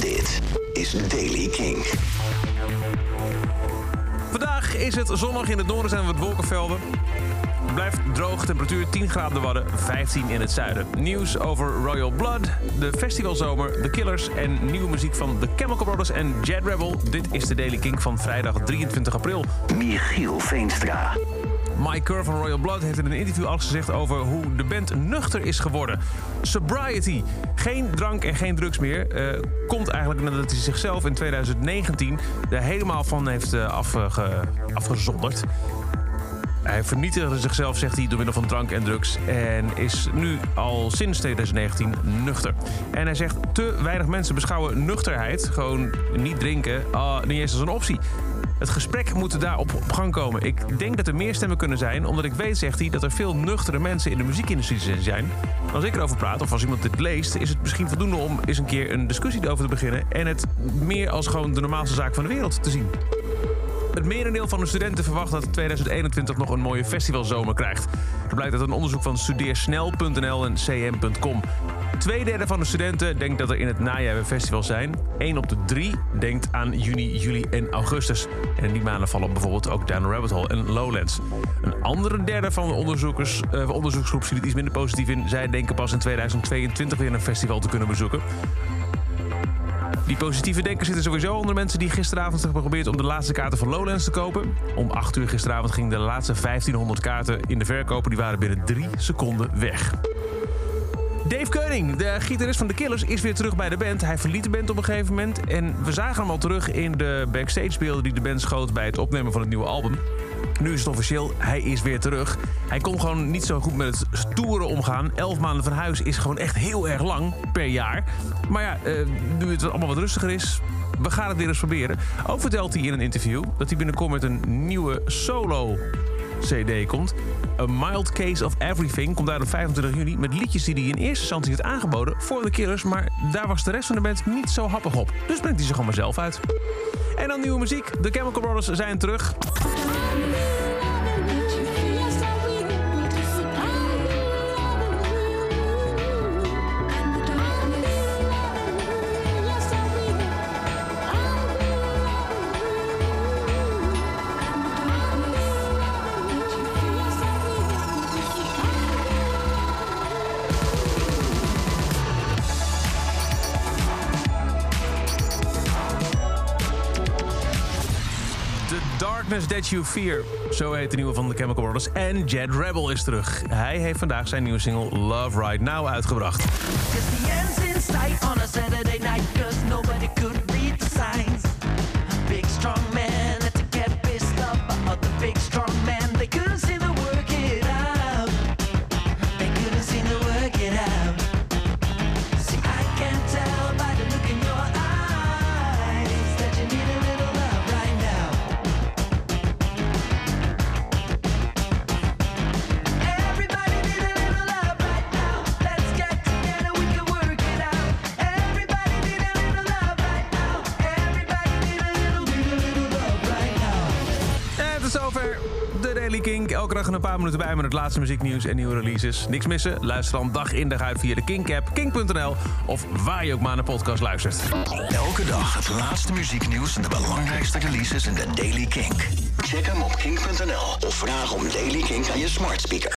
Dit is Daily King. Vandaag is het zonnig. In het noorden zijn wolkenvelden. Het blijft droog, temperatuur 10 graden Wadden, 15 in het zuiden. Nieuws over Royal Blood, de festivalzomer, The Killers... en nieuwe muziek van The Chemical Brothers en Jet Rebel. Dit is de Daily King van vrijdag 23 april. Michiel Veenstra. Mike Kerr van Royal Blood heeft in een interview alles gezegd over hoe de band nuchter is geworden. Sobriety, geen drank en geen drugs meer, eh, komt eigenlijk nadat hij zichzelf in 2019 er helemaal van heeft eh, afge- afgezonderd. Hij vernietigde zichzelf, zegt hij, door middel van drank en drugs. En is nu al sinds 2019 nuchter. En hij zegt, te weinig mensen beschouwen nuchterheid, gewoon niet drinken, ah, niet eens als een optie. Het gesprek moet daarop op gang komen. Ik denk dat er meer stemmen kunnen zijn, omdat ik weet, zegt hij, dat er veel nuchtere mensen in de muziekindustrie zijn. Als ik erover praat, of als iemand dit leest, is het misschien voldoende om eens een keer een discussie erover te beginnen. En het meer als gewoon de normaalste zaak van de wereld te zien. Het merendeel van de studenten verwacht dat 2021 nog een mooie festivalzomer krijgt. Dat blijkt uit een onderzoek van studeersnel.nl en cm.com. Tweederde van de studenten denkt dat er in het najaar weer festivals zijn. 1 op de 3 denkt aan juni, juli en augustus. En in die maanden vallen bijvoorbeeld ook Down Rabbit Hole en Lowlands. Een andere derde van de onderzoekers, eh, onderzoeksgroep ziet het iets minder positief in. Zij denken pas in 2022 weer een festival te kunnen bezoeken. Die positieve denkers zitten sowieso onder mensen die gisteravond hebben geprobeerd om de laatste kaarten van Lowlands te kopen. Om 8 uur gisteravond gingen de laatste 1500 kaarten in de verkopen. Die waren binnen 3 seconden weg. Dave Keuning, de gitarist van The Killers, is weer terug bij de band. Hij verliet de band op een gegeven moment. En we zagen hem al terug in de backstagebeelden die de band schoot bij het opnemen van het nieuwe album. Nu is het officieel, hij is weer terug. Hij kon gewoon niet zo goed met het stoeren omgaan. Elf maanden van huis is gewoon echt heel erg lang per jaar. Maar ja, eh, nu het allemaal wat rustiger is, we gaan het weer eens proberen. Ook vertelt hij in een interview dat hij binnenkort met een nieuwe solo CD komt. A Mild Case of Everything komt uit op 25 juni... met liedjes die hij in eerste instantie had aangeboden voor de Killers... maar daar was de rest van de band niet zo happig op. Dus brengt hij ze gewoon maar zelf uit. En dan nieuwe muziek. De Chemical Brothers zijn terug. The Darkness That You Fear. Zo heet de nieuwe van de Chemical Brothers. En Jet Rebel is terug. Hij heeft vandaag zijn nieuwe single Love Right Now uitgebracht. Daily Kink. Elke dag een paar minuten bij met het laatste muzieknieuws en nieuwe releases. Niks missen? Luister dan dag in dag uit via de Kink-app, of waar je ook maar naar podcast luistert. Elke dag het laatste muzieknieuws en de belangrijkste releases in de Daily Kink. Check hem op kink.nl of vraag om Daily Kink aan je smart speaker.